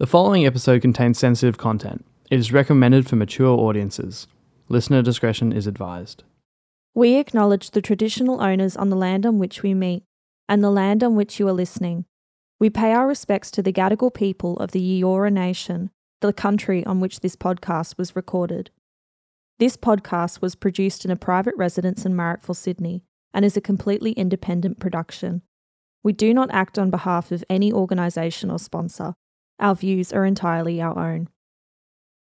The following episode contains sensitive content. It is recommended for mature audiences. Listener discretion is advised. We acknowledge the traditional owners on the land on which we meet and the land on which you are listening. We pay our respects to the Gadigal people of the Eora Nation, the country on which this podcast was recorded. This podcast was produced in a private residence in Marrickville, Sydney, and is a completely independent production. We do not act on behalf of any organisation or sponsor. Our views are entirely our own.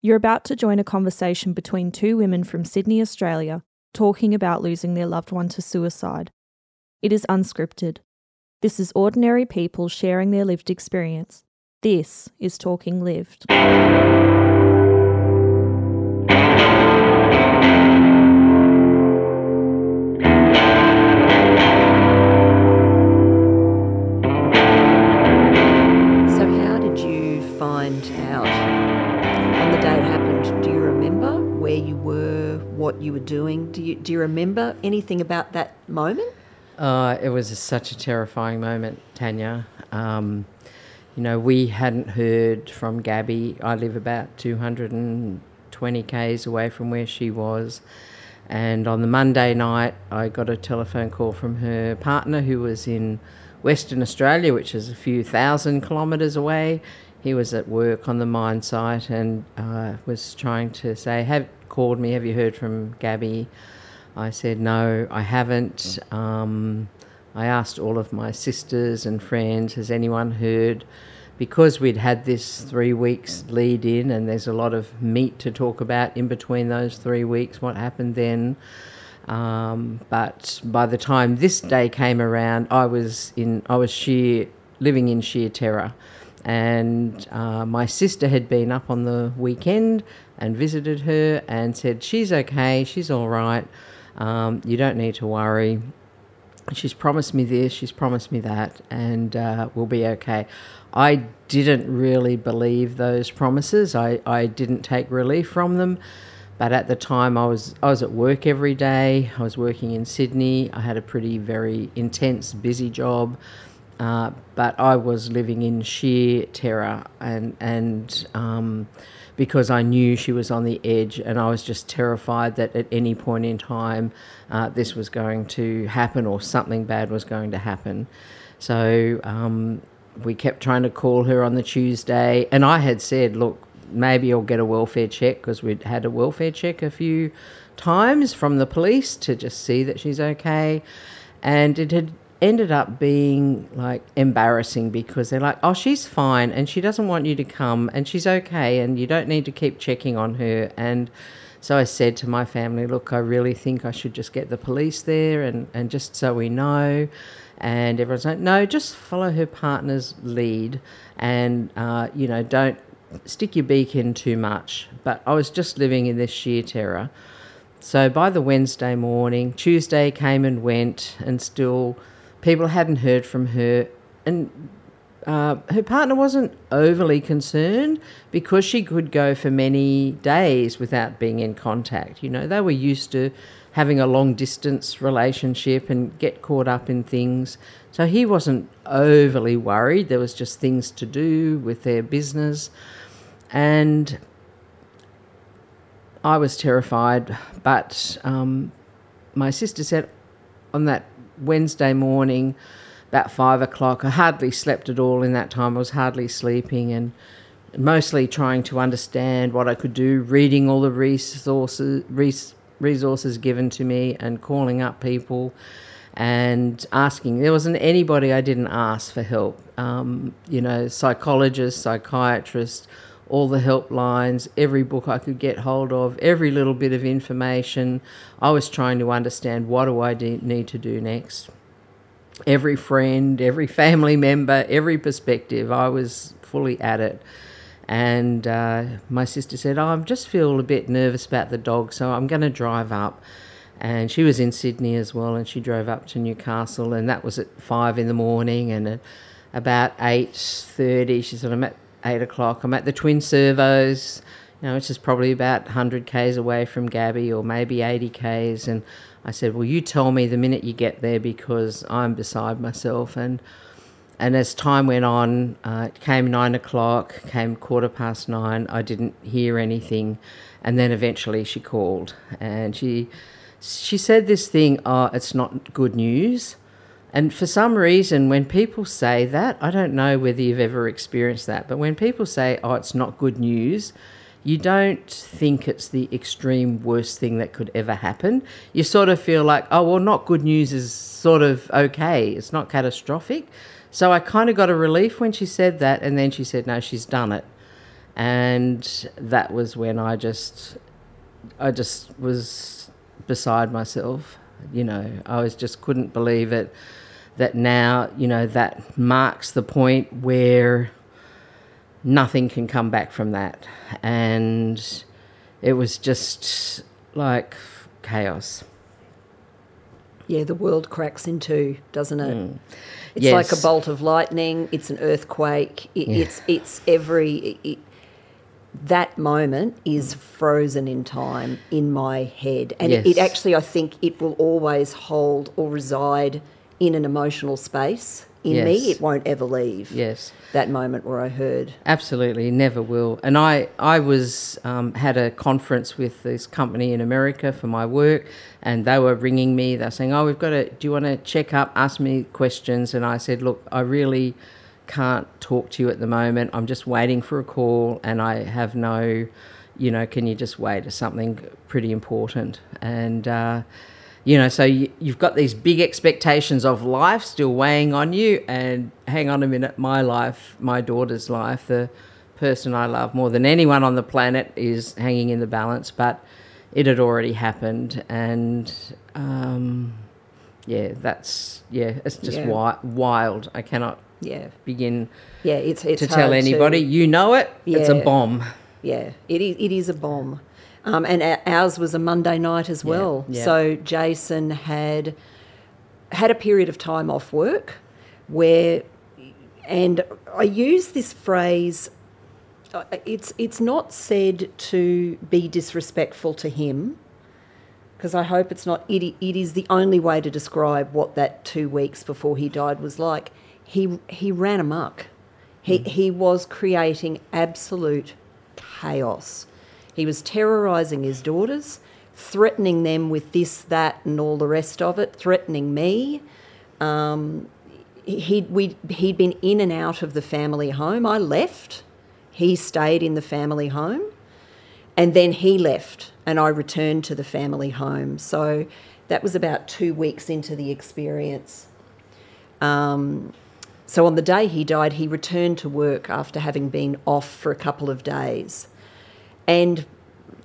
You're about to join a conversation between two women from Sydney, Australia, talking about losing their loved one to suicide. It is unscripted. This is ordinary people sharing their lived experience. This is Talking Lived. What you were doing? Do you, do you remember anything about that moment? Uh, it was such a terrifying moment, Tanya. Um, you know, we hadn't heard from Gabby. I live about 220 k's away from where she was. And on the Monday night, I got a telephone call from her partner who was in Western Australia, which is a few thousand kilometres away. He was at work on the mine site and uh, was trying to say, "Have called me? Have you heard from Gabby?" I said, "No, I haven't." Um, I asked all of my sisters and friends, "Has anyone heard?" Because we'd had this three weeks lead in, and there's a lot of meat to talk about in between those three weeks. What happened then? Um, but by the time this day came around, I was in I was sheer living in sheer terror, and uh, my sister had been up on the weekend and visited her and said she's okay, she's all right, um, you don't need to worry. She's promised me this, she's promised me that, and uh, we'll be okay. I didn't really believe those promises. I, I didn't take relief from them. But at the time, I was I was at work every day. I was working in Sydney. I had a pretty very intense, busy job, uh, but I was living in sheer terror, and and um, because I knew she was on the edge, and I was just terrified that at any point in time, uh, this was going to happen or something bad was going to happen. So. Um, we kept trying to call her on the Tuesday, and I had said, "Look, maybe I'll get a welfare check because we'd had a welfare check a few times from the police to just see that she's okay. And it had ended up being like embarrassing because they're like, oh, she's fine and she doesn't want you to come and she's okay and you don't need to keep checking on her. And so I said to my family, look, I really think I should just get the police there and, and just so we know. And everyone's like, no, just follow her partner's lead and, uh, you know, don't stick your beak in too much. But I was just living in this sheer terror. So by the Wednesday morning, Tuesday came and went, and still people hadn't heard from her. And uh, her partner wasn't overly concerned because she could go for many days without being in contact. You know, they were used to having a long distance relationship and get caught up in things. So he wasn't overly worried. There was just things to do with their business. And I was terrified, but um, my sister said on that Wednesday morning, about five o'clock, I hardly slept at all in that time. I was hardly sleeping and mostly trying to understand what I could do, reading all the resources, res- resources given to me, and calling up people and asking. There wasn't anybody I didn't ask for help. Um, you know, psychologists, psychiatrists, all the helplines, every book I could get hold of, every little bit of information. I was trying to understand what do I de- need to do next. Every friend, every family member, every perspective, I was fully at it. And uh, my sister said, oh, I just feel a bit nervous about the dog, so I'm going to drive up. And she was in Sydney as well, and she drove up to Newcastle, and that was at five in the morning. And at about eight thirty, she said, "I'm at eight o'clock. I'm at the Twin Servos, you know, which is probably about 100 k's away from Gabby, or maybe 80 k's." And I said, "Well, you tell me the minute you get there because I'm beside myself." And and as time went on, uh, it came nine o'clock, came quarter past nine. I didn't hear anything, and then eventually she called, and she she said this thing. Oh, it's not good news. And for some reason, when people say that, I don't know whether you've ever experienced that, but when people say, "Oh, it's not good news," you don't think it's the extreme worst thing that could ever happen. You sort of feel like, "Oh, well, not good news is sort of okay. It's not catastrophic." So I kind of got a relief when she said that, and then she said, "No, she's done it," and that was when I just, I just was beside myself. You know, I was just couldn't believe it. That now, you know, that marks the point where nothing can come back from that, and it was just like chaos. Yeah, the world cracks in two, doesn't it? Mm. It's Yes. like a bolt of lightning. It's an earthquake. It, Yeah. It's it's every. It, that moment is frozen in time in my head, and it, it actually, I think, it will always hold or reside in an emotional space in me. It won't ever leave. Yes. That moment where I heard. Absolutely, never will. And I, I was um, had a conference with this company in America for my work, and they were ringing me. They were saying, "Oh, we've got to. Do you want to check up? Ask me questions." And I said, "Look, I really can't talk to you at the moment. I'm just waiting for a call, and I have no, you know, can you just wait? It's something pretty important." And uh, you know, so you, you've got these big expectations of life still weighing on you, and hang on a minute, my life, my daughter's life, the person I love more than anyone on the planet is hanging in the balance, but it had already happened, and um, yeah, that's yeah, it's just Yeah. wi- wild. I cannot Yeah, begin yeah. It's it's to tell anybody. You know it. yeah. It's a bomb. Yeah, it is. It is a bomb, um, and ours was a Monday night as well. yeah. So Jason had had a period of time off work, where, and I use this phrase. uh, It's it's not said to be disrespectful to him, because I hope it's not. It, it is the only way to describe what that two weeks before he died was like. He he ran amok. He he was creating absolute chaos. He was terrorizing his daughters, threatening them with this, that, and all the rest of it, threatening me. Um, he'd, we he'd been in and out of the family home. I left. He stayed in the family home. And then he left, and I returned to the family home. So that was about two weeks into the experience. Um, so on the day he died, he returned to work after having been off for a couple of days and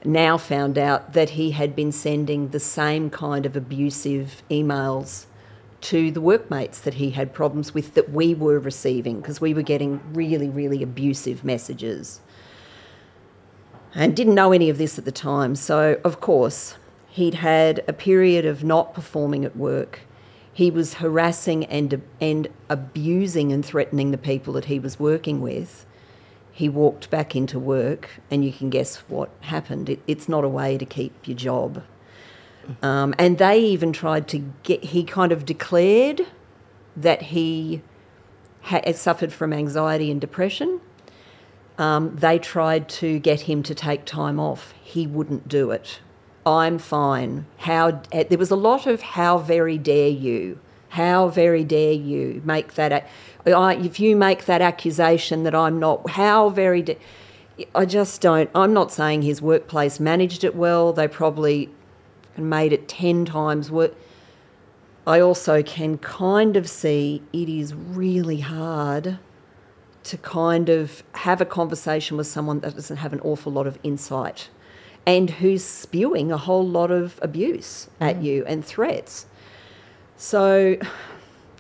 now found out that he had been sending the same kind of abusive emails to the workmates that he had problems with that we were receiving because we were getting really, really abusive messages. And didn't know any of this at the time. So, of course, he'd had a period of not performing at work. He was harassing and, and abusing and threatening the people that he was working with. He walked back into work, and you can guess what happened. It, it's not a way to keep your job. Um, and they even tried to get, he kind of declared that he had suffered from anxiety and depression. Um, they tried to get him to take time off. He wouldn't do it. I'm fine. How eh, there was a lot of how very dare you? How very dare you make that? I, if you make that accusation that I'm not, how very I just don't. I'm not saying his workplace managed it well. They probably made it ten times worse. I also can kind of see it is really hard to kind of have a conversation with someone that doesn't have an awful lot of insight and who's spewing a whole lot of abuse at mm. you and threats. So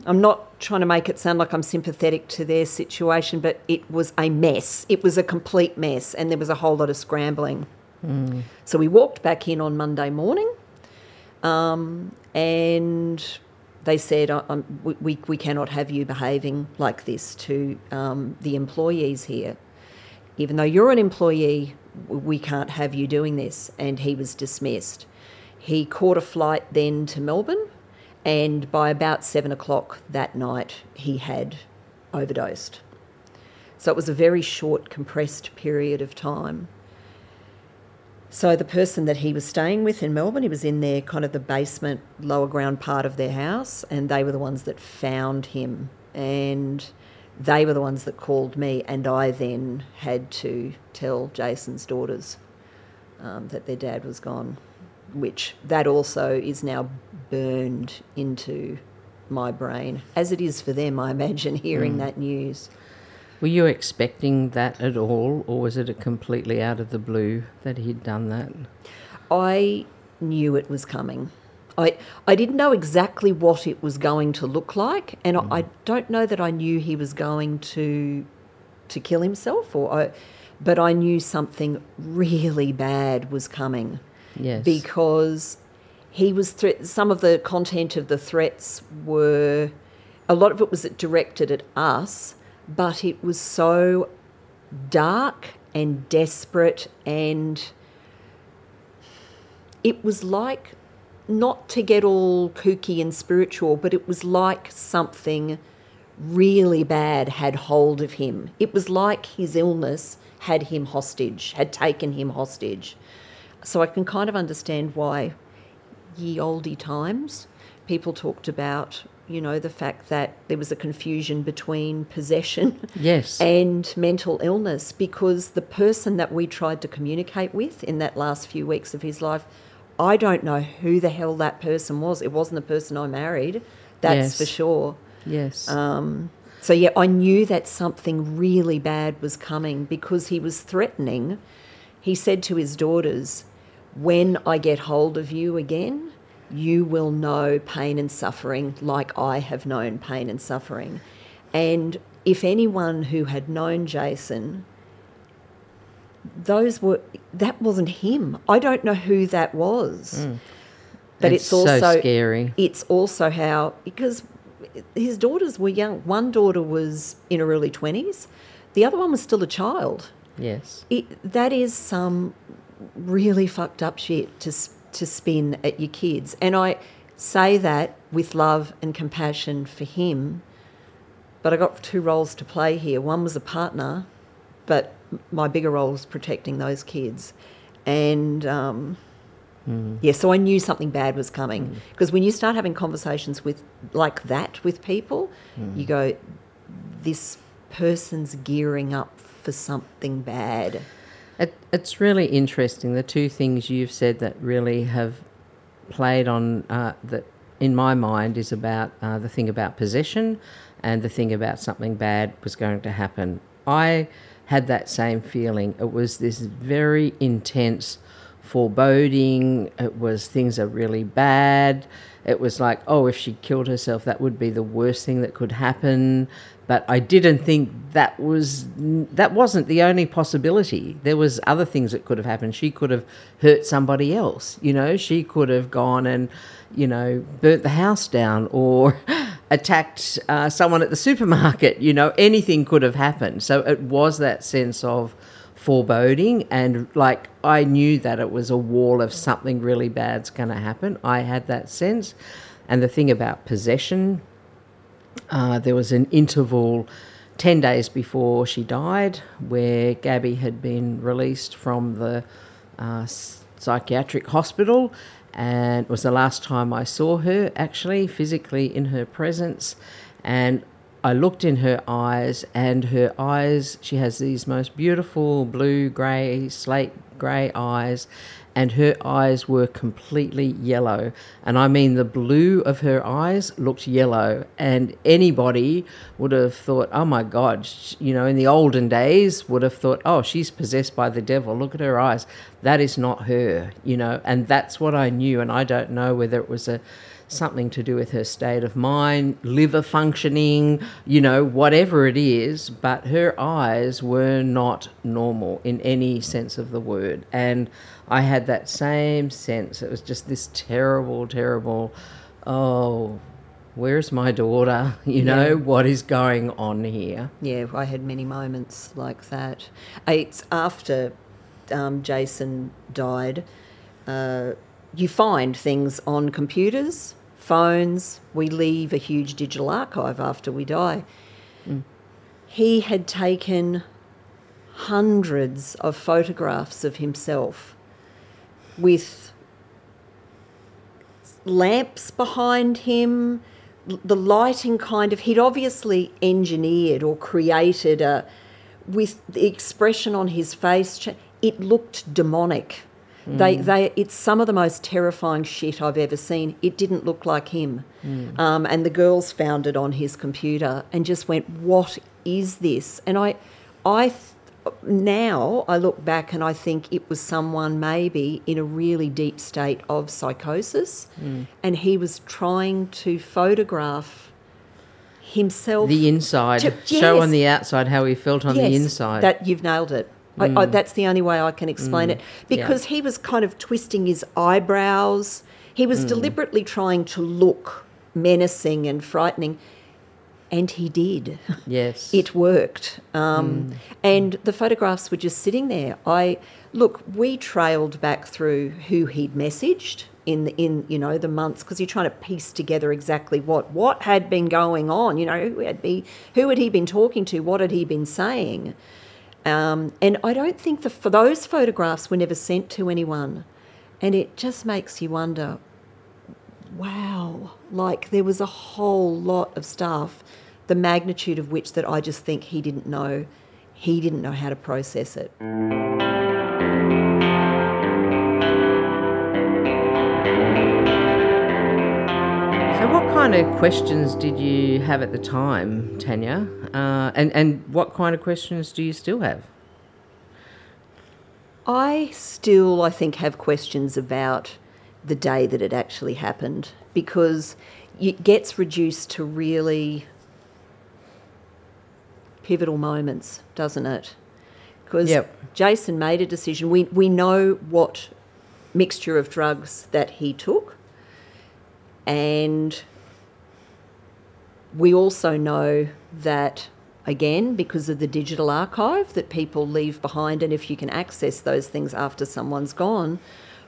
I'm not trying to make it sound like I'm sympathetic to their situation, but it was a mess. It was a complete mess, and there was a whole lot of scrambling. So we walked back in on Monday morning, um, and they said, "I- I'm, we, we, we cannot have you behaving like this to um, the employees here. Even though you're an employee, we can't have you doing this. And he was dismissed. He caught a flight then to Melbourne, and by about seven o'clock that night, he had overdosed. So it was a very short, compressed period of time. So the person that he was staying with in Melbourne, he was in their kind of the basement, lower ground part of their house, and they were the ones that found him. And they were the ones that called me, and I then had to tell Jason's daughters um, that their dad was gone, which that also is now burned into my brain, as it is for them, I imagine, hearing mm. that news. Were you expecting that at all, or was it a completely out of the blue that he'd done that? I knew it was coming. I, I didn't know exactly what it was going to look like, and I, I mm. don't know that I knew he was going to to kill himself, or I, but I knew something really bad was coming Yes. because he was threat- some of the content of the threats were a lot of it was directed at us but it was so dark and desperate and it was like not to get all kooky and spiritual but it was like something really bad had hold of him it was like his illness had him hostage had taken him hostage so I can kind of understand why ye olde times people talked about, you know, the fact that there was a confusion between possession Yes. and mental illness because the person that we tried to communicate with in that last few weeks of his life, I don't know who the hell that person was. It wasn't the person I married, that's Yes. for sure. yes. Um, so yeah, I knew that something really bad was coming because he was threatening. He said to his daughters, "When I get hold of you again, you will know pain and suffering like I have known pain and suffering." And if anyone who had known Jason, those were that wasn't him. I don't know who that was. Hmm. But It's it's, so also scary. It's also how because his daughters were young. One daughter was in her early twenties, the other one was still a child. yes. It, that is some really fucked up shit to to spin at your kids, and I say that with love and compassion for him. But I got two roles to play here. One was a partner, but my bigger role was protecting those kids, and. Um, mm-hmm. yeah, so I knew something bad was coming mm. because when you start having conversations with like that with people, mm. you go, "This person's gearing up for something bad." It, it's really interesting. The two things you've said that really have played on uh, that in my mind is about uh, the thing about possession and the thing about something bad was going to happen. I had that same feeling. It was this very intense foreboding. It was things are really bad. It was like, oh, if she killed herself, that would be the worst thing that could happen. But I didn't think that was that wasn't the only possibility. There was other things that could have happened. She could have hurt somebody else. You know, she could have gone and, you know, burnt the house down or attacked uh, someone at the supermarket. You know, anything could have happened. So it was that sense of foreboding and like I knew that it was a wall of something really bad's going to happen. I had that sense. And the thing about possession, uh, there was an interval 10 days before she died where Gabby had been released from the uh, psychiatric hospital and it was the last time I saw her actually physically in her presence. And I looked in her eyes and her eyes she has these most beautiful blue grey slate grey eyes and her eyes were completely yellow. And I mean, the blue of her eyes looked yellow, and anybody would have thought, oh my God, you know, in the olden days, would have thought, oh, she's possessed by the devil. Look at her eyes. That is not her, you know, and that's what I knew. And I don't know whether it was a something to do with her state of mind, liver functioning, you know, whatever it is, but her eyes were not normal in any sense of the word. And I had that same sense. It was just this terrible, terrible, oh, where's my daughter? You know, Yeah. what is going on here? Yeah, I had many moments like that. It's after um, Jason died. Uh, you find things on computers, phones. We leave a huge digital archive after we die. he had taken hundreds of photographs of himself with lamps behind him, the lighting kind of, he'd obviously engineered or created a, with the expression on his face, it looked demonic. Mm. They, they, it's some of the most terrifying shit I've ever seen. It didn't look like him. Mm. Um, and the girls found it on his computer and just went, "What is this?" And I, I, now I look back and I think it was someone maybe in a really deep state of psychosis, mm. and he was trying to photograph himself. The inside, to, yes. show on the outside how he felt on yes, the inside. That you've nailed it. Mm. I, I, that's the only way I can explain mm. it. Because yeah. he was kind of twisting his eyebrows. He was mm. deliberately trying to look menacing and frightening. And he did. Yes. it worked. Um, mm. and the photographs were just sitting there. I look, we trailed back through who he'd messaged in the, in you know the months because you're trying to piece together exactly what what had been going on. You know, who had be who had he been talking to? What had he been saying? Um, and I don't think the, for those photographs were never sent to anyone. And it just makes you wonder wow, like there was a whole lot of stuff, the magnitude of which that I just think he didn't know. He didn't know how to process it. So, what kind of questions did you have at the time, Tanya? Uh, and, and what kind of questions do you still have? I still, I think, have questions about the day that it actually happened because it gets reduced to really pivotal moments, doesn't it? Because yep. Jason made a decision. We, we know what mixture of drugs that he took, and we also know that, again, because of the digital archive that people leave behind, and if you can access those things after someone's gone,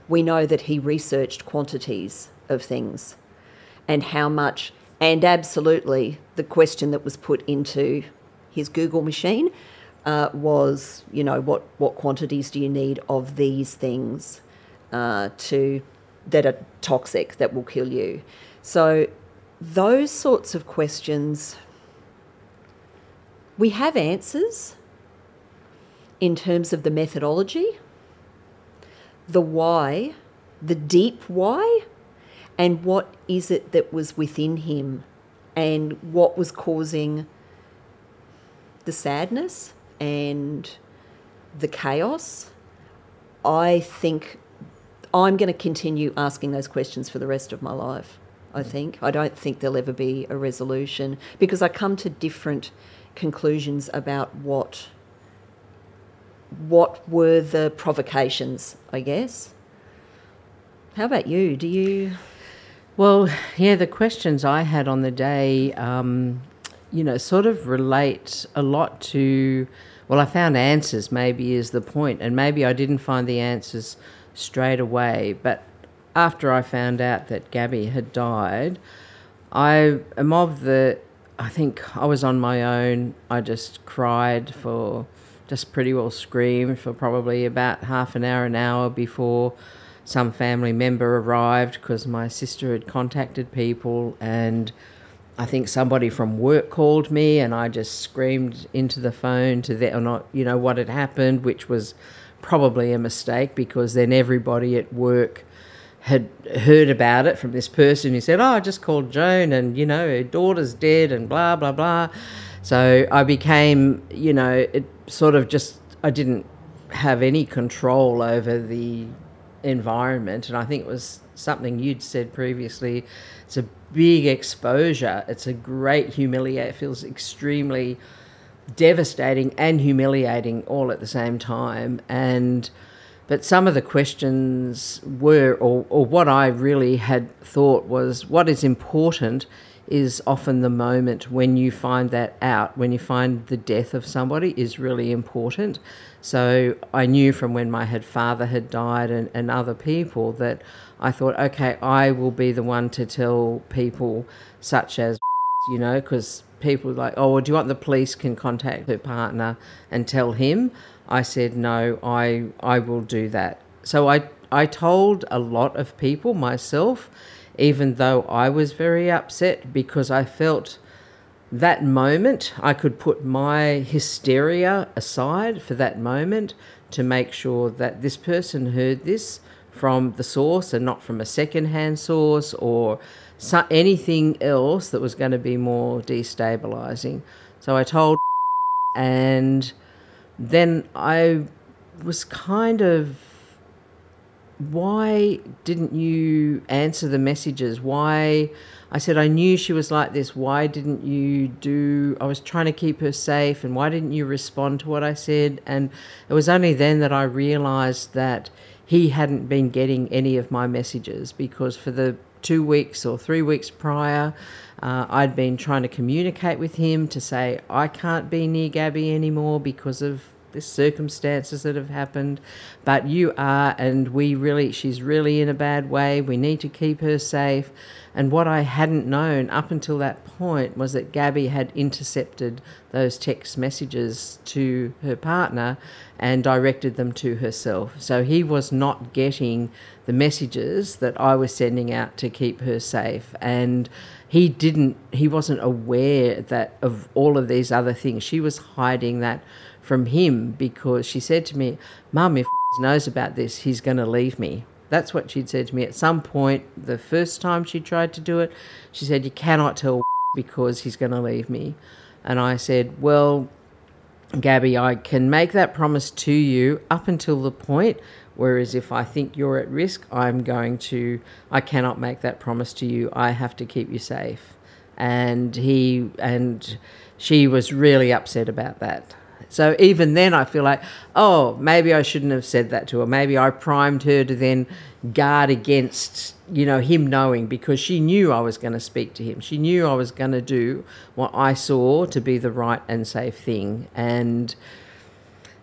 we know that he researched quantities of things and how much, and absolutely the question that was put into his Google machine uh, was, you know, what, what quantities do you need of these things uh, to that are toxic that will kill you? So those sorts of questions, we have answers in terms of the methodology, the why, the deep why, and what is it that was within him and what was causing the sadness and the chaos. I think I'm going to continue asking those questions for the rest of my life. I mm. think. I don't think there'll ever be a resolution because I come to different conclusions about what what were the provocations, I guess. How about you? Do you Well, yeah, the questions I had on the day um, you know, sort of relate a lot to well, I found answers maybe is the point, and maybe I didn't find the answers straight away, but after I found out that Gabby had died, I am of the. I think I was on my own. I just cried for, just pretty well screamed for probably about half an hour, an hour before some family member arrived because my sister had contacted people and I think somebody from work called me and I just screamed into the phone to them, or not, you know, what had happened, which was probably a mistake because then everybody at work had heard about it from this person who said, "Oh, I just called Joan, and you know her daughter's dead, and blah blah blah." So I became, you know, it sort of just I didn't have any control over the environment, and I think it was something you'd said previously. It's a big exposure. It's a great humiliate. It feels extremely devastating and humiliating all at the same time, and but some of the questions were, or, or what I really had thought was, what is important is often the moment when you find that out, when you find the death of somebody is really important. So I knew from when my head father had died and, and other people that I thought, okay, I will be the one to tell people such as, you know, because people like, oh, well, do you want the police can contact her partner and tell him? I said, no, I, I will do that. So I, I told a lot of people myself, even though I was very upset because I felt that moment I could put my hysteria aside for that moment to make sure that this person heard this from the source and not from a second-hand source or so anything else that was going to be more destabilizing. So I told and then I was kind of why didn't you answer the messages? Why? I said, I knew she was like this. Why didn't you do? I was trying to keep her safe, and why didn't you respond to what I said? And it was only then that I realized that he hadn't been getting any of my messages because for the two weeks or three weeks prior, uh, I'd been trying to communicate with him to say, I can't be near Gabby anymore because of the circumstances that have happened, but you are, and we really, she's really in a bad way. We need to keep her safe. And what I hadn't known up until that point was that Gabby had intercepted those text messages to her partner and directed them to herself. So he was not getting the messages that I was sending out to keep her safe. And he didn't, he wasn't aware that of all of these other things. She was hiding that from him because she said to me, Mum, if he knows about this, he's going to leave me. That's what she'd said to me at some point. The first time she tried to do it, she said, You cannot tell because he's going to leave me. And I said, Well, Gabby, I can make that promise to you up until the point. Whereas if I think you're at risk, I'm going to, I cannot make that promise to you. I have to keep you safe. And he, and she was really upset about that. So even then, I feel like, oh, maybe I shouldn't have said that to her. Maybe I primed her to then guard against, you know, him knowing because she knew I was going to speak to him. She knew I was going to do what I saw to be the right and safe thing. And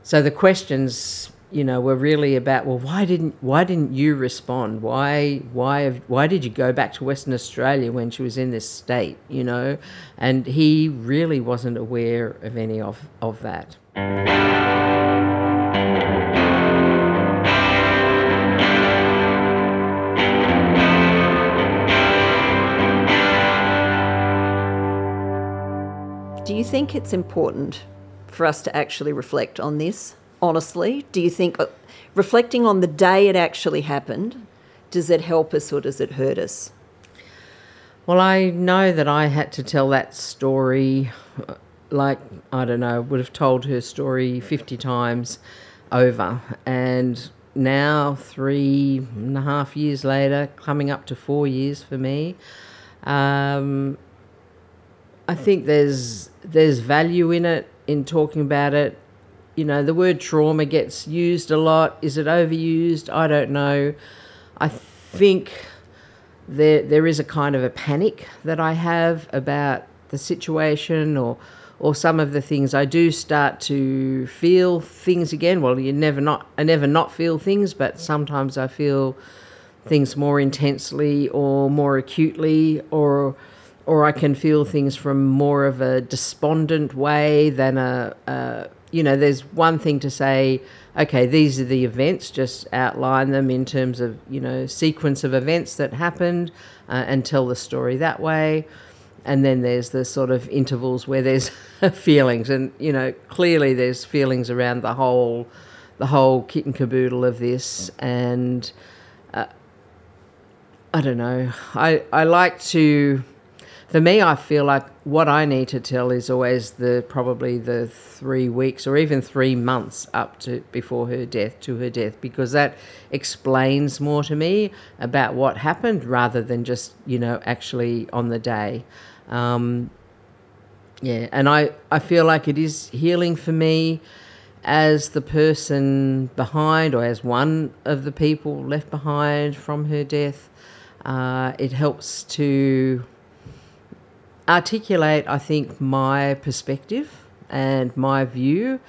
so the questions you know, were really about well, why didn't why didn't you respond? Why why why did you go back to Western Australia when she was in this state? You know, and he really wasn't aware of any of of that. Do you think it's important for us to actually reflect on this? honestly? Do you think, uh, reflecting on the day it actually happened, does it help us or does it hurt us? Well, I know that I had to tell that story, uh, like, I don't know, would have told her story 50 times over. And now, three and a half years later, coming up to four years for me, um, I think there's there's value in it in talking about it you know, the word trauma gets used a lot. Is it overused? I don't know. I think there there is a kind of a panic that I have about the situation or or some of the things I do start to feel things again. Well, you never not I never not feel things, but sometimes I feel things more intensely or more acutely or or I can feel things from more of a despondent way than a, a you know, there's one thing to say, okay, these are the events, just outline them in terms of, you know, sequence of events that happened uh, and tell the story that way. And then there's the sort of intervals where there's feelings, and you know, clearly there's feelings around the whole, the whole kit and caboodle of this. And uh, I don't know, I I like to for me, I feel like what I need to tell is always the probably the three weeks or even three months up to before her death to her death because that explains more to me about what happened rather than just you know actually on the day. Um, yeah, and I I feel like it is healing for me as the person behind or as one of the people left behind from her death. Uh, it helps to articulate, I think, my perspective and my view.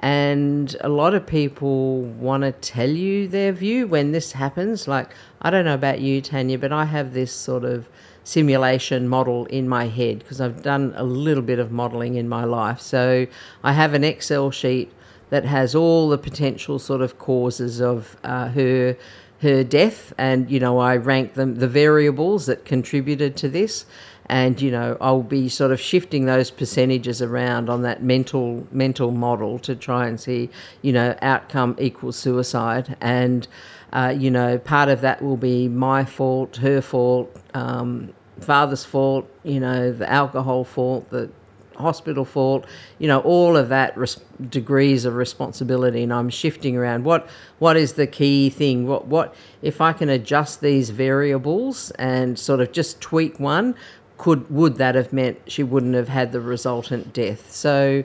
And a lot of people want to tell you their view when this happens. Like, I don't know about you, Tanya, but I have this sort of simulation model in my head because I've done a little bit of modeling in my life. So I have an Excel sheet that has all the potential sort of causes of uh, her her death, and you know I rank them the variables that contributed to this, and you know I'll be sort of shifting those percentages around on that mental mental model to try and see you know outcome equals suicide, and uh, you know part of that will be my fault, her fault. Um, father's fault, you know, the alcohol fault, the hospital fault, you know, all of that res- degrees of responsibility, and I'm shifting around. What what is the key thing? What what if I can adjust these variables and sort of just tweak one? Could would that have meant she wouldn't have had the resultant death? So,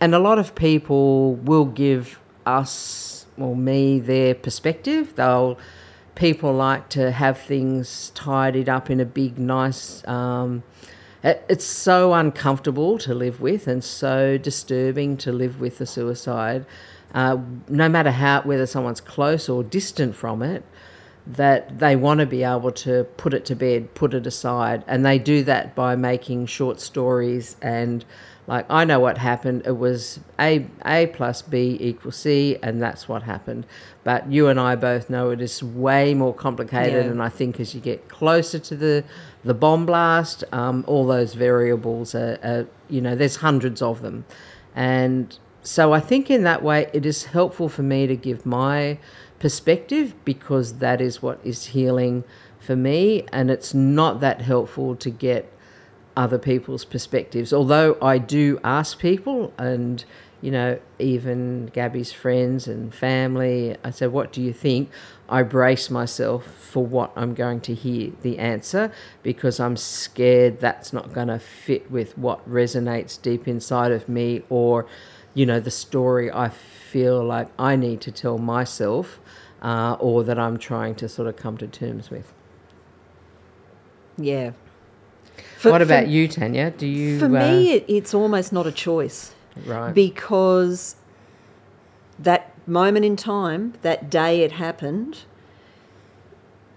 and a lot of people will give us or me their perspective. They'll people like to have things tidied up in a big, nice. Um, it's so uncomfortable to live with and so disturbing to live with the suicide, uh, no matter how whether someone's close or distant from it, that they want to be able to put it to bed, put it aside, and they do that by making short stories and like I know what happened. It was a a plus b equals c, and that's what happened. But you and I both know it is way more complicated. Yeah. And I think as you get closer to the the bomb blast, um, all those variables are, are, you know, there's hundreds of them, and so I think in that way it is helpful for me to give my perspective because that is what is healing for me, and it's not that helpful to get other people's perspectives. Although I do ask people, and you know, even Gabby's friends and family, I said, What do you think? I brace myself for what I'm going to hear the answer because I'm scared that's not going to fit with what resonates deep inside of me or, you know, the story I feel like I need to tell myself uh, or that I'm trying to sort of come to terms with. Yeah. For, what about for, you, Tanya? Do you? For uh, me, it, it's almost not a choice. Right. Because that moment in time, that day it happened,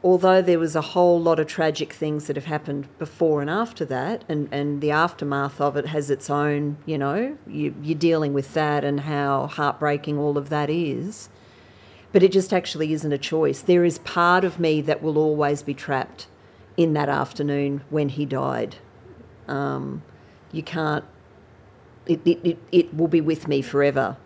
although there was a whole lot of tragic things that have happened before and after that, and, and the aftermath of it has its own, you know, you, you're dealing with that and how heartbreaking all of that is. But it just actually isn't a choice. There is part of me that will always be trapped in that afternoon when he died. Um, you can't, it, it, it, it will be with me forever.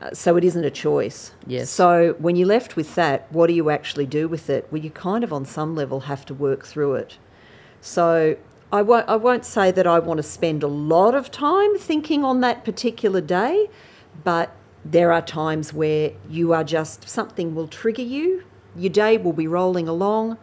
Uh, so it isn't a choice. Yes. So when you're left with that, what do you actually do with it? Well, you kind of, on some level, have to work through it. So I won't, I won't say that I want to spend a lot of time thinking on that particular day, but there are times where you are just, something will trigger you. Your day will be rolling along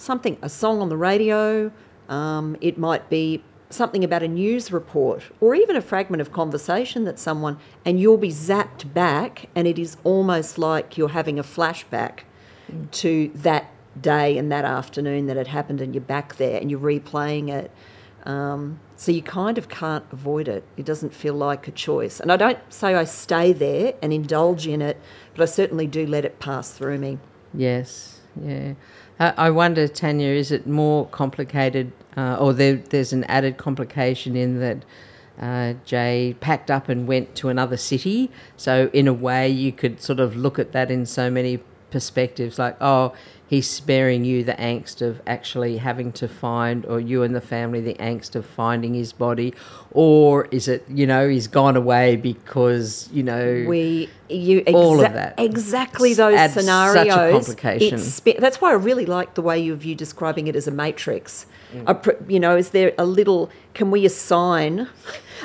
something, a song on the radio, um, it might be something about a news report or even a fragment of conversation that someone, and you'll be zapped back, and it is almost like you're having a flashback mm. to that day and that afternoon that had happened, and you're back there and you're replaying it. Um, so you kind of can't avoid it. It doesn't feel like a choice. And I don't say I stay there and indulge in it, but I certainly do let it pass through me. Yes, yeah. I wonder, Tanya, is it more complicated, uh, or there, there's an added complication in that uh, Jay packed up and went to another city? So, in a way, you could sort of look at that in so many perspectives like, oh, he's sparing you the angst of actually having to find, or you and the family, the angst of finding his body, or is it, you know, he's gone away because, you know, we, you, exa- all of that. Exactly those Adds scenarios. Such a complication. Spe- that's why I really like the way you describing it as a matrix. Mm. A, you know, is there a little, can we assign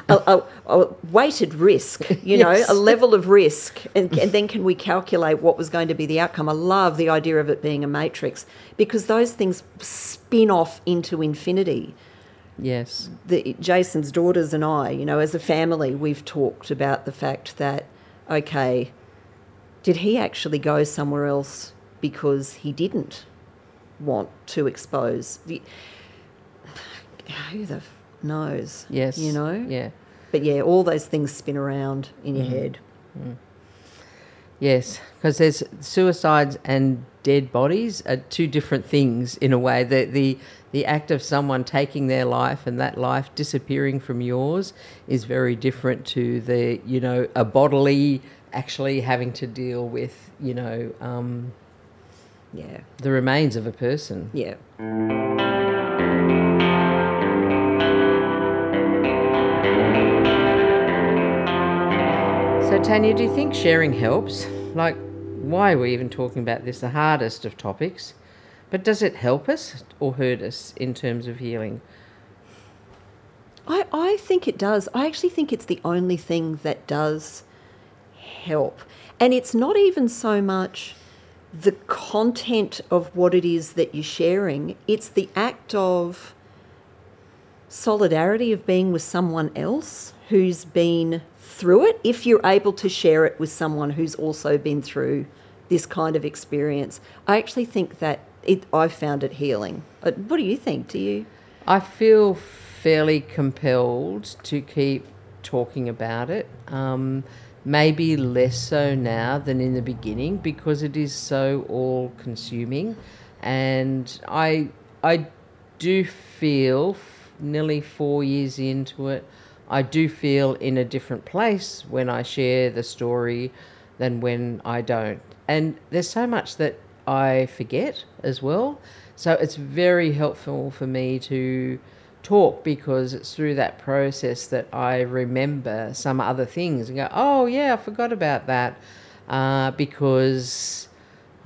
a, a, a weighted risk, you know, a level of risk, and, and then can we calculate what was going to be the outcome? I love the idea of it being a matrix because those things spin off into infinity. Yes. The, Jason's daughters and I, you know, as a family, we've talked about the fact that, okay, did he actually go somewhere else because he didn't want to expose? The, who the knows. Yes. You know? Yeah. But yeah, all those things spin around in your mm. head. Mm. Yes, because there's suicides and dead bodies are two different things in a way. The the the act of someone taking their life and that life disappearing from yours is very different to the you know a bodily actually having to deal with you know um, Yeah. the remains of a person. Yeah. Tanya, do you think sharing helps? Like, why are we even talking about this, the hardest of topics? But does it help us or hurt us in terms of healing? I, I think it does. I actually think it's the only thing that does help. And it's not even so much the content of what it is that you're sharing, it's the act of solidarity of being with someone else who's been through it, if you're able to share it with someone who's also been through this kind of experience. I actually think that it, I've found it healing. Uh, What do you think? Do you? I feel fairly compelled to keep talking about it. Um, maybe less so now than in the beginning because it is so all consuming. And I, I do feel, nearly four years into it, I do feel in a different place when I share the story than when I don't. And there's so much that I forget as well. So it's very helpful for me to talk because it's through that process that I remember some other things and go, oh, yeah, I forgot about that. Uh, because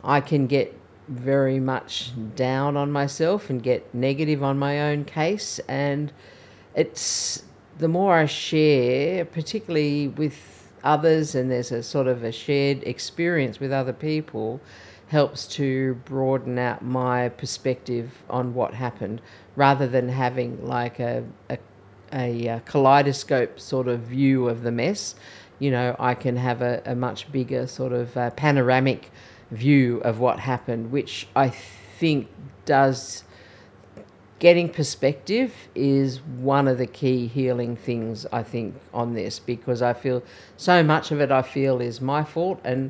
I can get very much down on myself and get negative on my own case. And it's the more I share, particularly with others, and there's a sort of a shared experience with other people, helps to broaden out my perspective on what happened rather than having like a, a, a, uh kaleidoscope sort of view of the mess. You know, I can have a, a much bigger sort of uh, panoramic view of what happened, which I think does getting perspective is one of the key healing things I think on this because I feel so much of it I feel is my fault and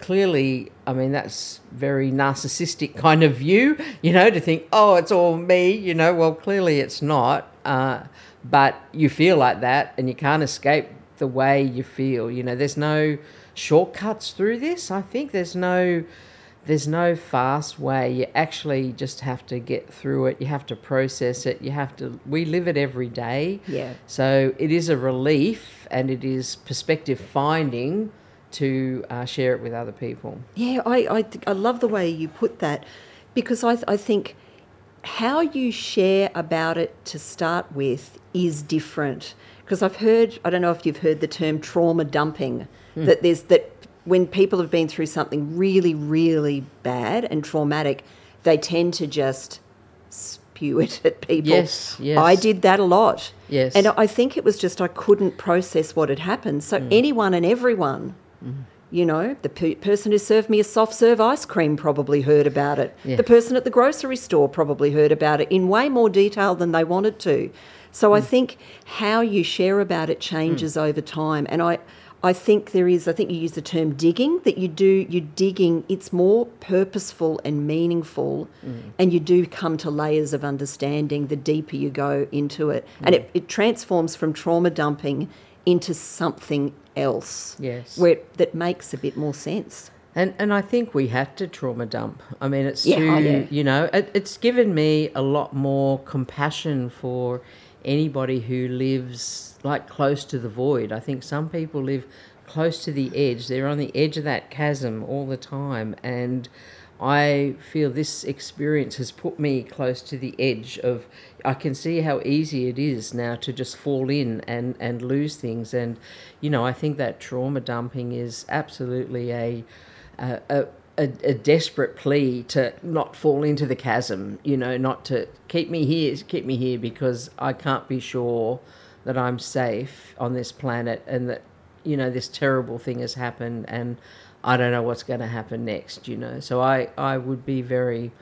clearly I mean that's very narcissistic kind of view you know to think oh it's all me you know? Well clearly it's not uh, but you feel like that and you can't escape the way you feel you know? There's no shortcuts through this I think. There's no there's no fast way. You actually just have to get through it. You have to process it. You have to. We live it every day. Yeah. So it is a relief and it is perspective finding to uh, share it with other people. Yeah, I, I, th- I love the way you put that because I, I think how you share about it to start with is different. Because I've heard, I don't know if you've heard the term trauma dumping, that there's that when people have been through something really, really bad and traumatic, they tend to just spew it at people. Yes, yes. I did that a lot. Yes. And I think it was just I couldn't process what had happened. So mm. anyone and everyone, mm-hmm. you know, the pe- person who served me a soft serve ice cream probably heard about it. Yeah. The person at the grocery store probably heard about it in way more detail than they wanted to. So I mm. think how you share about it changes mm. over time. And I, I think there is, I think you use the term digging, that you do, you're digging, it's more purposeful and meaningful, mm. and you do come to layers of understanding the deeper you go into it. And mm. it, it transforms from trauma dumping into something else. Yes. Where, that makes a bit more sense. And and I think we have to trauma dump. I mean, it's Yeah, oh, too, oh, yeah. you know, it, it's given me a lot more compassion for anybody who lives like close to the void. I think some people live close to the edge. They're on the edge of that chasm all the time, and I feel this experience has put me close to the edge of. I can see how easy it is now to just fall in and, and lose things. And, you know, I think that trauma dumping is absolutely a, a, a, a, a desperate plea to not fall into the chasm, you know, not to keep me here, keep me here because I can't be sure that I'm safe on this planet and that, you know, this terrible thing has happened and I don't know what's going to happen next, you know. So I, I would be very,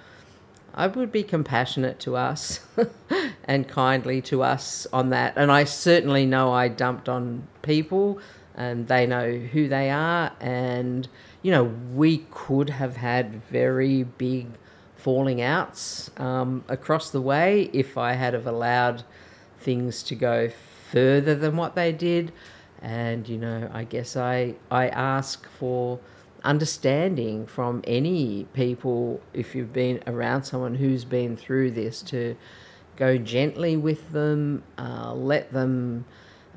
I would be compassionate to us and kindly to us on that. And I certainly know I dumped on people and they know who they are. And, you know, we could have had very big falling outs um, across the way if I had have allowed things to go further than what they did. And, you know, I guess I, I ask for understanding from any people if you've been around someone who's been through this to go gently with them, uh, let them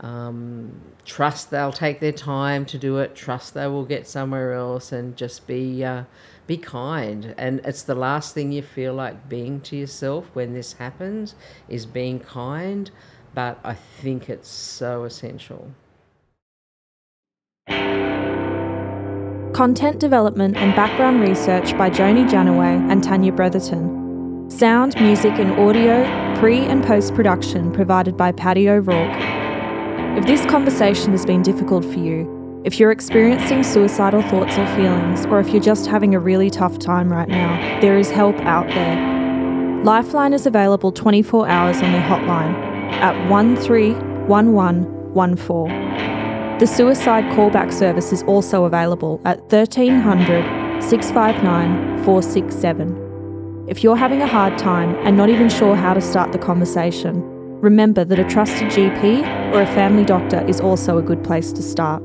um, trust they'll take their time to do it, trust they will get somewhere else, and just be uh, be kind. And it's the last thing you feel like being to yourself when this happens is being kind. But I think it's so essential. Content development and background research by Joni Janaway and Tanya Bretherton. Sound, music, and audio, pre and post production provided by Paddy O'Rourke. If this conversation has been difficult for you, if you're experiencing suicidal thoughts or feelings, or if you're just having a really tough time right now, there is help out there. Lifeline is available 24 hours on their hotline at 131114. The suicide callback service is also available at 1300 659 467. If you're having a hard time and not even sure how to start the conversation, remember that a trusted GP or a family doctor is also a good place to start.